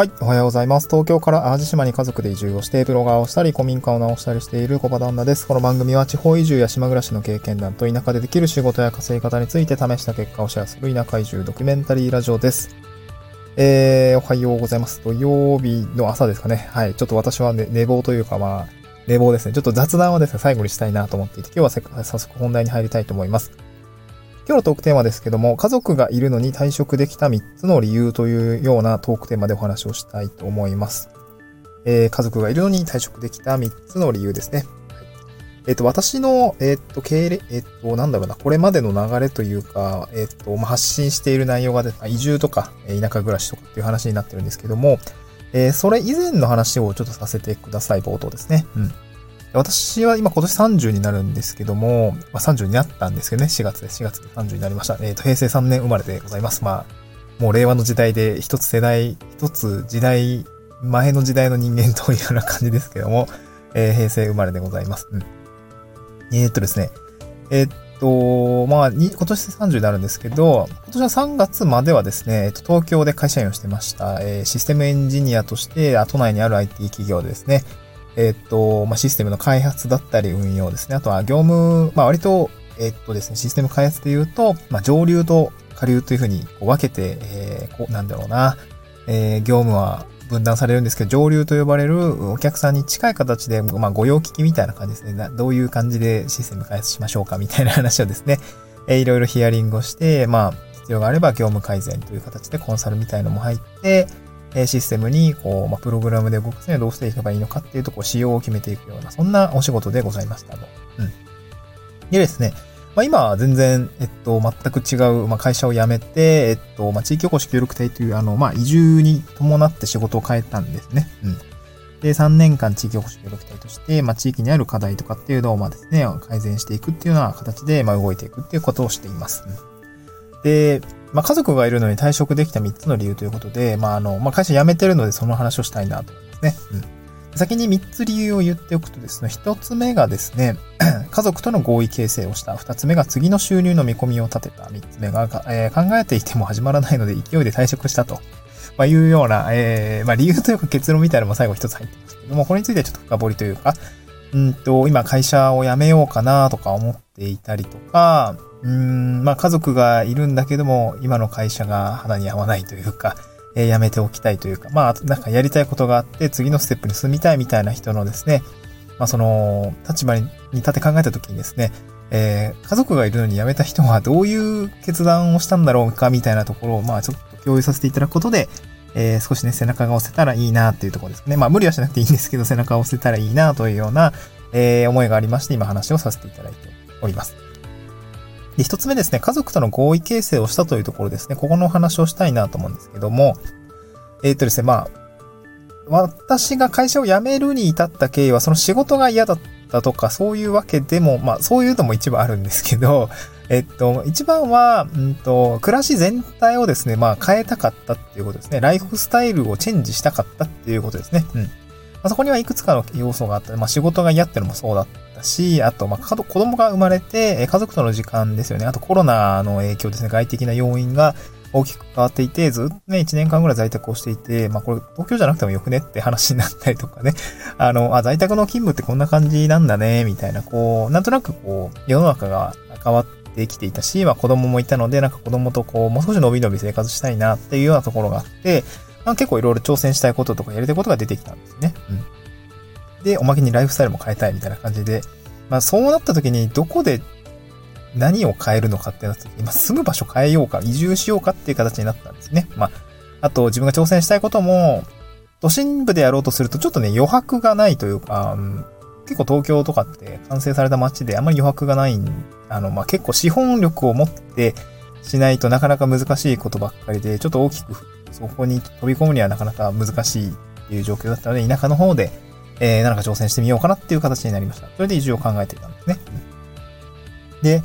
はい。おはようございます。東京から淡路島に家族で移住をして、ブロガーをしたり、古民家を直したりしている小場旦那です。この番組は地方移住や島暮らしの経験談と田舎でできる仕事や稼ぎ方について試した結果をシェアする田舎移住ドキュメンタリーラジオです。えー、おはようございます。土曜日の朝ですかね。はい。ちょっと私は、ね、寝坊というか、まあ、寝坊ですね。ちょっと雑談はですね、最後にしたいなと思っていて、今日は早速本題に入りたいと思います。今日のトークテーマですけども、家族がいるのに退職できた3つの理由というようなトークテーマでお話をしたいと思います。えー、家族がいるのに退職できた3つの理由ですね。はい、えっ、と、私の、えっ、と、経歴、えっ、と、なんだろうな、これまでの流れというか、えっ、と、まあ、発信している内容が、移住とか、田舎暮らしとかっていう話になってるんですけども、えそれ以前の話をちょっとさせてください、冒頭ですね。うん。私は今今年30になるんですけども、まあ、30になったんですけどね、4月で4月で30になりました。えっ、ー、と、平成3年生まれでございます。まあ、もう令和の時代で一つ世代、一つ時代、前の時代の人間というような感じですけども、えー、平成生まれでございます。うん。えー、っとですね、えー、っと、まあ、今年30になるんですけど、今年は3月まではですね、えっと、東京で会社員をしてました。えー、システムエンジニアとして、都内にある IT 企業でですね、えっと、まあ、システムの開発だったり運用ですね。あとは業務、まあ、割と、えっとですね、システム開発で言うと、まあ、上流と下流というふうに分けて、えー、こう、なんだろうな、えー、業務は分断されるんですけど、上流と呼ばれるお客さんに近い形で、まあ、御用聞きみたいな感じですね。どういう感じでシステム開発しましょうかみたいな話をですね、えー、いろいろヒアリングをして、まあ、必要があれば業務改善という形でコンサルみたいのも入って、えシステムに、こう、まあ、プログラムで動かすにはどうしていけばいいのかっていうと、こう、仕様を決めていくような、そんなお仕事でございましたと。うん。でですね、まあ、今は全然、えっと、全く違う、まあ、会社を辞めて、えっと、まあ、地域おこし協力隊という、あの、まあ、移住に伴って仕事を変えたんですね。うん。で、3年間地域おこし協力隊として、まあ、地域にある課題とかっていうのを、まあですね、改善していくっていうような形で、まあ、動いていくっていうことをしています。うん、で、まあ、家族がいるのに退職できた3つの理由ということで、まあ、あの、まあ、会社辞めてるのでその話をしたいなと思いますね。うん。先に3つ理由を言っておくとですね、1つ目がですね、家族との合意形成をした。2つ目が次の収入の見込みを立てた。3つ目が、えー、考えていても始まらないので勢いで退職したと。まあ、いうような、えー、まあ、理由というか結論みたいなのも最後1つ入ってますけども、これについてはちょっと深掘りというか、うんと、今会社を辞めようかなとか思っていたりとか、うん、まあ家族がいるんだけども、今の会社が肌に合わないというか、えー、やめておきたいというか、まあ、なんかやりたいことがあって、次のステップに進みたいみたいな人のですね、まあその、立場に立て考えたときにですね、えー、家族がいるのに辞めた人はどういう決断をしたんだろうかみたいなところを、まあちょっと共有させていただくことで、えー、少しね、背中が押せたらいいなっていうところですね。まあ無理はしなくていいんですけど、背中を押せたらいいなというような、えー、思いがありまして、今話をさせていただいております。で、一つ目ですね、家族との合意形成をしたというところですね、ここのお話をしたいなと思うんですけども、えっ、ー、とですね、まあ、私が会社を辞めるに至った経緯は、その仕事が嫌だったとか、そういうわけでも、まあ、そういうのも一部あるんですけど、えっと、一番は、うんと、暮らし全体をですね、まあ、変えたかったっていうことですね。ライフスタイルをチェンジしたかったっていうことですね。うん。あ、そこにはいくつかの要素があった。まあ、仕事が嫌ってのもそうだったし、あと、まあ、子供が生まれて、家族との時間ですよね。あとコロナの影響ですね。外的な要因が大きく変わっていて、ずっとね、1年間ぐらい在宅をしていて、まあこれ東京じゃなくてもよくねって話になったりとかね。あの、あ、在宅の勤務ってこんな感じなんだね、みたいな、こう、なんとなくこう、世の中が変わってきていたし、まあ子供もいたので、なんか子供とこう、もう少し伸び伸び生活したいなっていうようなところがあって、あ、結構いろいろ挑戦したいこととかやりたいことが出てきたんですね。うん。で、おまけにライフスタイルも変えたいみたいな感じで、まあそうなった時にどこで何を変えるのかってなった時に、まあ住む場所変えようか、移住しようかっていう形になったんですね。まあ、あと自分が挑戦したいことも、都心部でやろうとするとちょっとね余白がないというか、うん、結構東京とかって完成された街であんまり余白がない、あの、まあ結構資本力を持ってしないとなかなか難しいことばっかりで、ちょっと大きくそこに飛び込むにはなかなか難しいっていう状況だったので、田舎の方で、えー、何か挑戦してみようかなっていう形になりました。それで移住を考えていたんですね。で、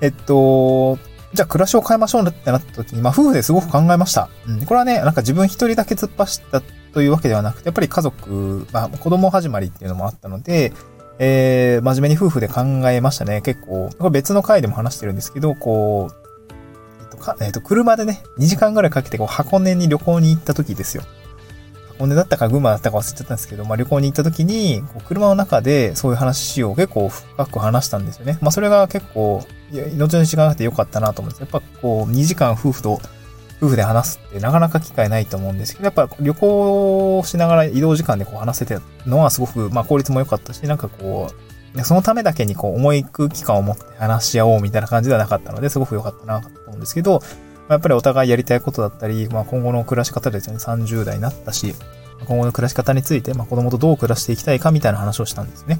えっと、じゃあ暮らしを変えましょうってなった時に、まあ夫婦ですごく考えました。うん。これはね、なんか自分一人だけ突っ走ったというわけではなくて、やっぱり家族、まあ子供始まりっていうのもあったので、えー、真面目に夫婦で考えましたね。結構、これ別の回でも話してるんですけど、こう、かえっと、車でね、2時間ぐらいかけてこう箱根に旅行に行った時ですよ。箱根だったか群馬だったか忘れちゃったんですけど、まあ旅行に行った時に、こう車の中でそういう話を結構深く話したんですよね。まあそれが結構、いや後々時間があってよかったなと思うんですやっぱこう2時間夫婦と、夫婦で話すってなかなか機会ないと思うんですけど、やっぱ旅行しながら移動時間でこう話せてるのはすごく、まあ効率も良かったし、なんかこう、そのためだけにこう重い空気感を持って話し合おうみたいな感じではなかったので、すごく良かったなと思うんですけど、やっぱりお互いやりたいことだったり、まあ、今後の暮らし方ですよね、30代になったし、今後の暮らし方について、まあ、子供とどう暮らしていきたいかみたいな話をしたんですね。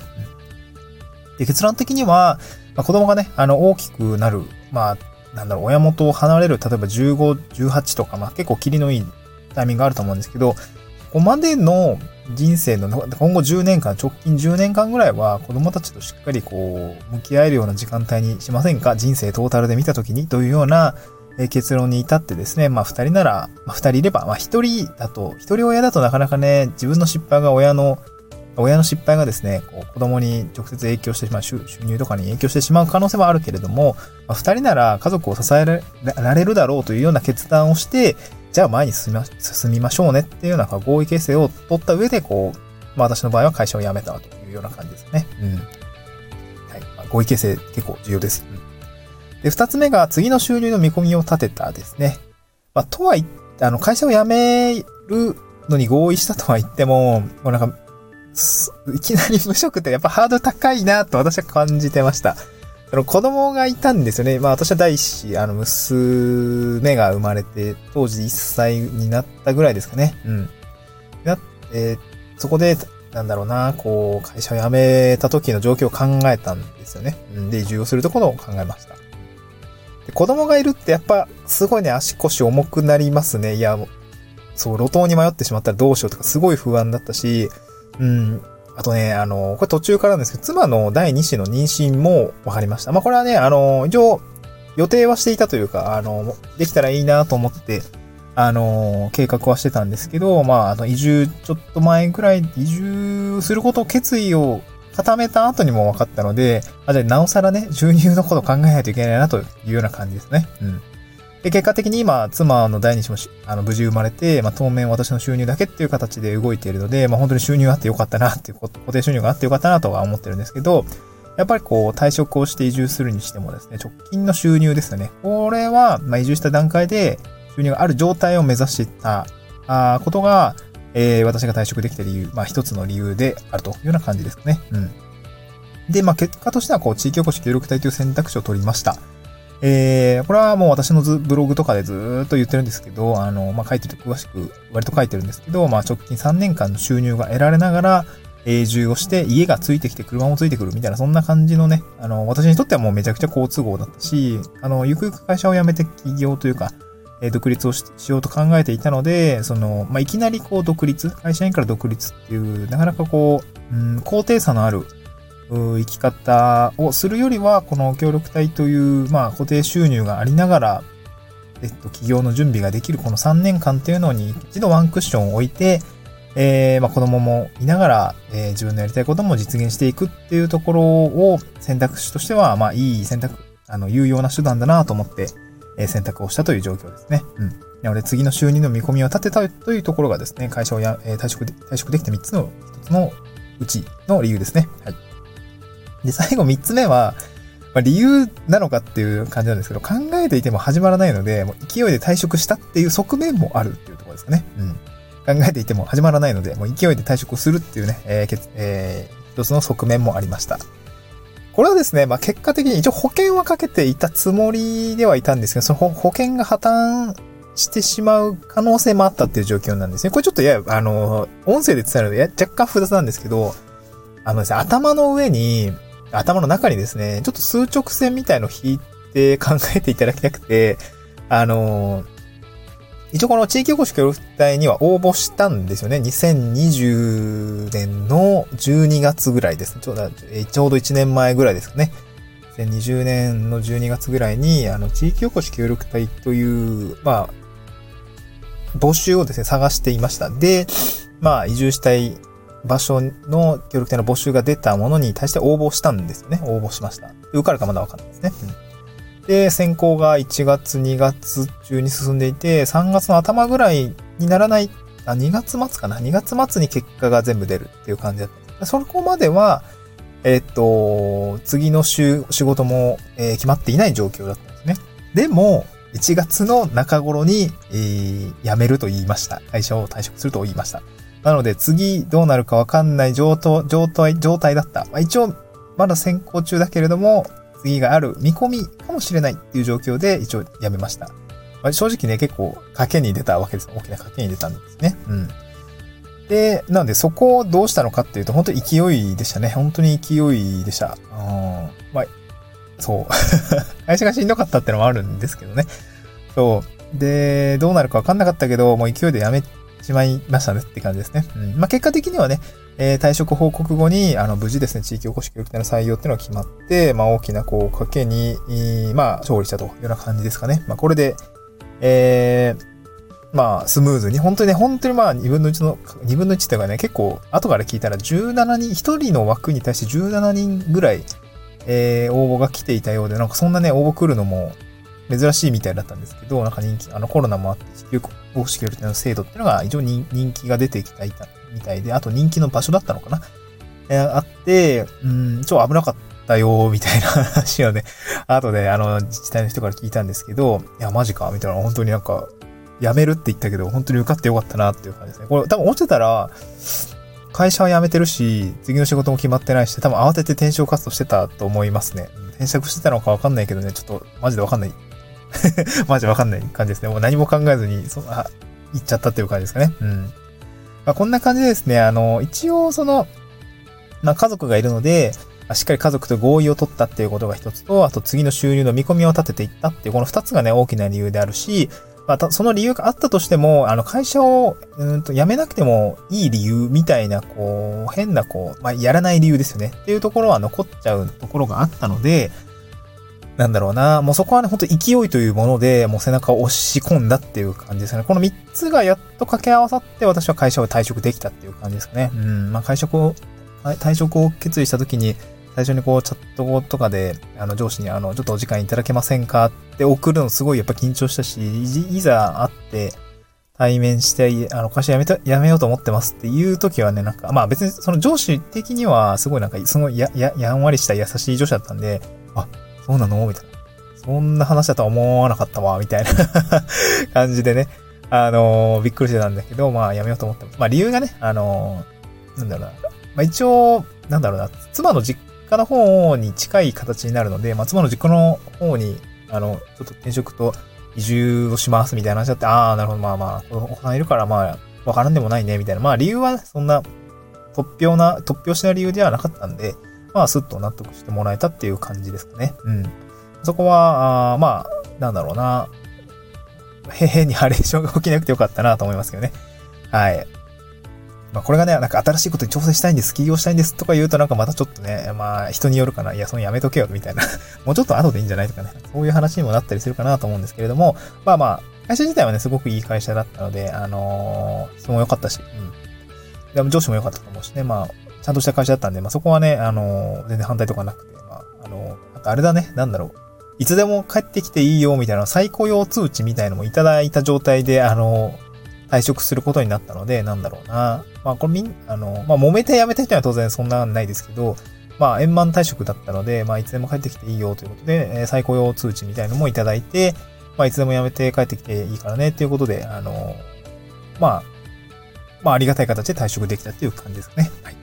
で結論的には、まあ、子供がね、あの、大きくなる、まあ、なんだろう、親元を離れる、例えば15、18とか、まあ、結構キリのいいタイミングがあると思うんですけど、ここまでの人生の、今後10年間、直近10年間ぐらいは子供たちとしっかりこう、向き合えるような時間帯にしませんか？人生トータルで見たときにというような、結論に至ってですね、まあ二人なら、まあ二人いれば、まあ一人だと、一人親だとなかなかね、自分の失敗が親の、親の失敗がですね、こう子供に直接影響してしまう、収入とかに影響してしまう可能性はあるけれども、まあ、二人なら家族を支えられるだろうというような決断をして、じゃあ前に進みま進みましょうねっていうような合意形成を取った上で、こう、まあ私の場合は会社を辞めたというような感じですね。うん。はい。まあ、合意形成結構重要です。うんで、二つ目が次の収入の見込みを立てたですね。まあ、とはあの、会社を辞めるのに合意したとは言っても、もうなんか、いきなり無職ってやっぱハードル高いなと私は感じてました。その子供がいたんですよね。まあ私は第一子、あの、娘が生まれて、当時1歳になったぐらいですかね。うん。な、えー、そこで、なんだろうな、こう、会社を辞めた時の状況を考えたんですよね。うん、で、移住をするところを考えました。で子供がいるってやっぱすごいね、足腰重くなりますね。いや、そう、路頭に迷ってしまったらどうしようとかすごい不安だったし、うん、あとね、あの、これ途中からなんですけど、妻の第2子の妊娠も分かりました。まあこれはね、あの、一応予定はしていたというか、あの、できたらいいなと思って、あの、計画はしてたんですけど、まあ、あの、移住ちょっと前ぐらい、移住することを決意を固めた後にも分かったので、あ、じゃあなおさらね、収入のこと考えないといけないなというような感じですね。うん。で、結果的に今、妻の第二子もあの無事生まれて、まあ、当面私の収入だけっていう形で動いているので、まあ、本当に収入があってよかったなっていう、固定収入があってよかったなとは思ってるんですけど、やっぱりこう、退職をして移住するにしてもですね、直近の収入ですよね。これは、まあ、移住した段階で収入がある状態を目指してた、あことが、えー、私が退職できた理由、まあ一つの理由であるというような感じですかね。うん。で、まあ結果としては、こう、地域おこし協力隊という選択肢を取りました。えー、これはもう私のブログとかでずっと言ってるんですけど、あの、まあ、書いてる詳しく、割と書いてるんですけど、まあ、直近3年間の収入が得られながら、永住をして、家がついてきて、車もついてくるみたいな、そんな感じのね、あの、私にとってはもうめちゃくちゃ好都合だったし、あの、ゆくゆく会社を辞めて起業というか、え独立をしようと考えていたので、その、まあ、いきなりこう独立、会社員から独立っていう、なかなかこう、うん、高低差のある、生き方をするよりは、この協力隊という、まあ、固定収入がありながら、えっと、企業の準備ができるこの3年間っていうのに一度ワンクッションを置いて、えー、まあ、子供もいながら、えー、自分のやりたいことも実現していくっていうところを選択肢としては、まあ、いい選択、あの、有用な手段だなと思って、え選択をしたという状況ですね。うん。なので次の収入の見込みを立てたというところがですね、会社をや、え退職で、退職できた3つの1つのうちの理由ですね。はい。で、最後3つ目は、まあ、理由なのかっていう感じなんですけど、考えていても始まらないので、もう勢いで退職したっていう側面もあるっていうところですかね。うん。考えていても始まらないので、もう勢いで退職するっていうね、えー、えー、一つの側面もありました。これはですね、まあ、結果的に一応保険はかけていたつもりではいたんですけど、その保険が破綻してしまう可能性もあったっていう状況なんですね。これちょっといや、あの、音声で伝えるので若干複雑なんですけど、あのですね、頭の上に、頭の中にですね、ちょっと数直線みたいのを引いて考えていただきたくて、あの、一応この地域おこし協力隊には応募したんですよね。2020年の12月ぐらいですね。ちょちょうど1年前ぐらいですかね。2020年の12月ぐらいに、あの、地域おこし協力隊という、まあ、募集をですね、探していました。で、まあ、移住したい場所の協力隊の募集が出たものに対して応募したんですよね。応募しました。受かるかまだわかんないですね。うんで、選考が1月、2月中に進んでいて、3月の頭ぐらいにならないあ、2月末かな ?2 月末に結果が全部出るっていう感じだった。そこまでは、えっと、次の週、仕事も、えー、決まっていない状況だったんですね。でも、1月の中頃に、えー、辞めると言いました。会社を退職すると言いました。なので、次どうなるかわかんない状態、状態、状態だった。まあ、一応、まだ先行中だけれども、次がある見込みかもしれないっていう状況で一応辞めました。まあ、正直ね、結構賭けに出たわけです。大きな賭けに出たんですね。うん。で、なのでそこをどうしたのかっていうと、本当に勢いでしたね。本当に勢いでした。うん。まあ、そう。会社がしんどかったってのもあるんですけどね。そう。で、どうなるかわかんなかったけど、もう勢いで辞めしまいましたねって感じですね。うん。まあ、結果的にはね、えー、退職報告後に、あの、無事ですね、地域おこし協力隊の採用っていうのが決まって、まあ、大きな、こう、賭けに、まあ、勝利したというような感じですかね。まあ、これで、えー、まあ、スムーズに、本当にね、本当にまあ、2分の1の、2分の1っていうかね、結構、後から聞いたら17人、1人の枠に対して17人ぐらい、えー、応募が来ていたようで、なんかそんなね、応募来るのも珍しいみたいだったんですけど、なんか人気、あのコロナもあって、地球公式協力隊の制度っていうのが非常に人気が出てきたみたいで、あと人気の場所だったのかな、えー、あって、うん、超危なかったよ、みたいな話をね、後であの自治体の人から聞いたんですけど、いや、マジか、みたいな、本当になんか、辞めるって言ったけど、本当に受かってよかったなっていう感じですね。これ多分落ちてたら、会社は辞めてるし、次の仕事も決まってないし、多分慌てて転職活動してたと思いますね。転職してたのかわかんないけどね、ちょっとマジでわかんない。マジわかんない感じですね。もう何も考えずに、そあ、行っちゃったっていう感じですかね。うん。まあ、こんな感じでですね、あの、一応その、まあ、家族がいるので、しっかり家族と合意を取ったっていうことが一つと、あと次の収入の見込みを立てていったっていう、この二つがね、大きな理由であるし、まあ、その理由があったとしても、あの、会社を、うんと、辞めなくてもいい理由みたいな、こう、変な、こう、まあ、やらない理由ですよね。っていうところは残っちゃうところがあったので、なんだろうな、もうそこはね、ほんと勢いというもので、もう背中を押し込んだっていう感じですね。この3つがやっと掛け合わさって、私は会社を退職できたっていう感じですかね。うん、まあ、会社を、退職を決意したときに、最初にこう、チャットとかで、あの、上司に、あの、ちょっとお時間いただけませんかって送るのすごいやっぱ緊張したし、いざ会って、対面して、あの、会社辞めた、辞めようと思ってますっていう時はね、なんか、まあ別にその上司的にはすごいなんか、すごいや、や、やんわりした優しい上司だったんで、あ、そうなの？みたいな。そんな話だとは思わなかったわ、みたいな 感じでね、あのー、びっくりしてたんだけど、まあ辞めようと思ってます。まあ理由がね、あのー、なんだろうな。まあ一応、なんだろうな、妻の実家の方に近い形になるので、まあ、妻の実家の方に、あの、ちょっと転職と移住をしますみたいな話だって、ああ、なるほど、まあまあ、お子さんいるから、まあ、わからんでもないね、みたいな。まあ、理由はそんな、突拍な、突拍子な理由ではなかったんで、まあ、スッと納得してもらえたっていう感じですかね。うん。そこは、あまあ、なんだろうな。へへにハレーションが起きなくてよかったなと思いますけどね。はい。まあこれがね、なんか新しいことに挑戦したいんです、起業したいんですとか言うとなんかまたちょっとね、まあ人によるかな、いや、そのやめとけよ、みたいな もうちょっと後でいいんじゃないとかね、そういう話にもなったりするかなと思うんですけれども、まあまあ、会社自体はね、すごくいい会社だったので、あのー、人も良かったし、うん。でも上司も良かったと思うしね、まあ、ちゃんとした会社だったんで、まあそこはね、あの、全然反対とかなくて、まあ、あのー、あとあれだね、なんだろう。いつでも帰ってきていいよ、みたいな再雇用通知みたいのもいただいた状態で、あの退職することになったので、なんだろうな。まあ、これみん、あの、まあ、揉めて辞めた人は当然そんなないですけど、まあ、円満退職だったので、まあ、いつでも帰ってきていいよということで、えー、再雇用通知みたいのもいただいて、まあ、いつでも辞めて帰ってきていいからね、っていうことで、あの、まあ、まあ、ありがたい形で退職できたっていう感じですね。はい。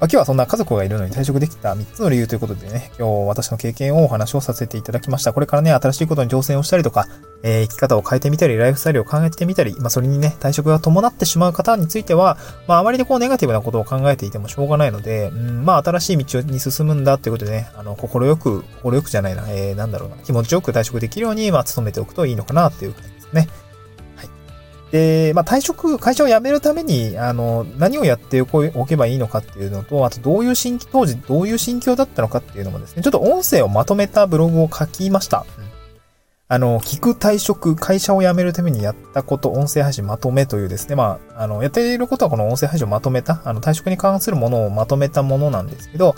まあ、今日はそんな家族がいるのに退職できた3つの理由ということでね、今日私の経験をお話をさせていただきました。これからね、新しいことに挑戦をしたりとか、えー、生き方を変えてみたり、ライフスタイルを考えてみたり、まあ、それにね、退職が伴ってしまう方については、まあ、あまりでこう、ネガティブなことを考えていてもしょうがないので、うん、まあ、新しい道に進むんだっていうことでね、あの、心よく、心よくじゃないな、えー、なんだろうな、気持ちよく退職できるように、まあ、努めておくといいのかなっていう感じですね。で、まあ、退職、会社を辞めるために、あの、何をやっておけばいいのかっていうのと、あと、どういう心、当時どういう心境だったのかっていうのもですね、ちょっと音声をまとめたブログを書きました。うん、あの、聞く退職、会社を辞めるためにやったこと、音声配信まとめというですね、まあ、あの、やっていることはこの音声配信をまとめた、あの、退職に関するものをまとめたものなんですけど、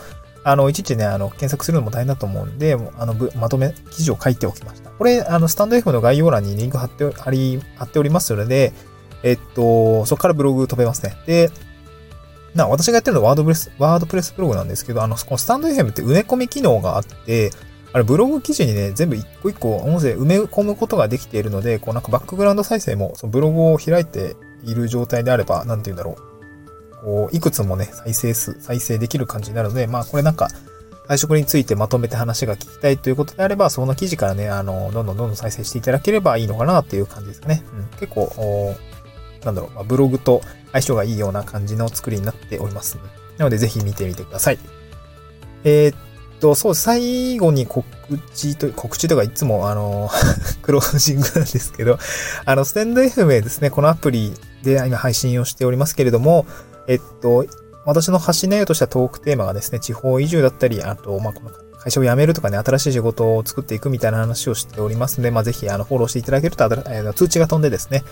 あの、いちいちね、あの、検索するのも大変だと思うんで、あの、まとめ、記事を書いておきました。これ、あの、スタンド F の概要欄にリンク貼って、貼り、貼っておりますので、えっと、そこからブログ飛べますね。で、な、私がやってるのはワードプレス、ワードプレスブログなんですけど、あの、このスタンド FM って埋め込み機能があって、あれ、ブログ記事にね、全部一個一個音声埋め込むことができているので、こうなんかバックグラウンド再生も、そのブログを開いている状態であれば、なんて言うんだろう。こう、いくつもね、再生数、再生できる感じになるので、まあこれなんか、退職についてまとめて話が聞きたいということであれば、その記事からね、あの、どんどんどんどん再生していただければいいのかなっていう感じですかね。うん、結構、なんだろう、まあ、ブログと相性がいいような感じの作りになっております。なので、ぜひ見てみてください。えー、っと、そう、最後に告知と、告知とかいつも、あの、クロージングなんですけど、あの、ステンド FM ですね、このアプリで今配信をしておりますけれども、えっと、私の発信内容としてはトークテーマがですね、地方移住だったり、あと、まあ、この会社を辞めるとかね、新しい仕事を作っていくみたいな話をしておりますので、まあ、ぜひ、あの、フォローしていただけると、通知が飛んでですね、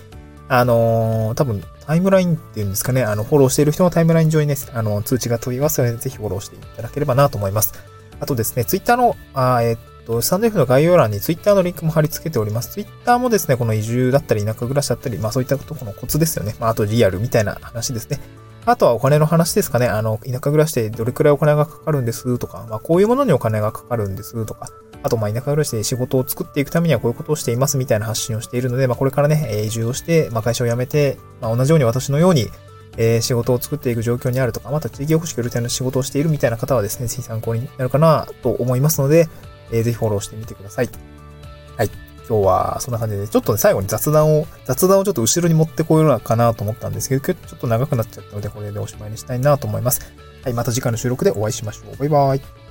あのー、多分、タイムラインっていうんですかね、あの、フォローしている人のタイムライン上にね、あの、通知が飛びますので、ぜひフォローしていただければなと思います。あとですね、ツイッターの、あえー、っと、スタンド F の概要欄にツイッターのリンクも貼り付けております。ツイッターもですね、この移住だったり、田舎暮らしだったり、まあそういったところのコツですよね。まああとリアルみたいな話ですね。あとはお金の話ですかね。あの、田舎暮らしでどれくらいお金がかかるんですとか、まあこういうものにお金がかかるんですとか、あと、まあ、田舎暮らしで仕事を作っていくためにはこういうことをしていますみたいな発信をしているので、まあ、これからねえ、移住をして、まあ、会社を辞めて、まあ、同じように私のように、えー、仕事を作っていく状況にあるとか、また地域おこし協力隊の仕事をしているみたいな方はですね、ぜひ参考になるかなと思いますので、えー、ぜひフォローしてみてください。今日はそんな感じで、ちょっとね、最後に雑談を、雑談をちょっと後ろに持ってこようかなと思ったんですけど、ちょっと長くなっちゃったので、これでおしまいにしたいなと思います。はい、また次回の収録でお会いしましょう。バイバイ。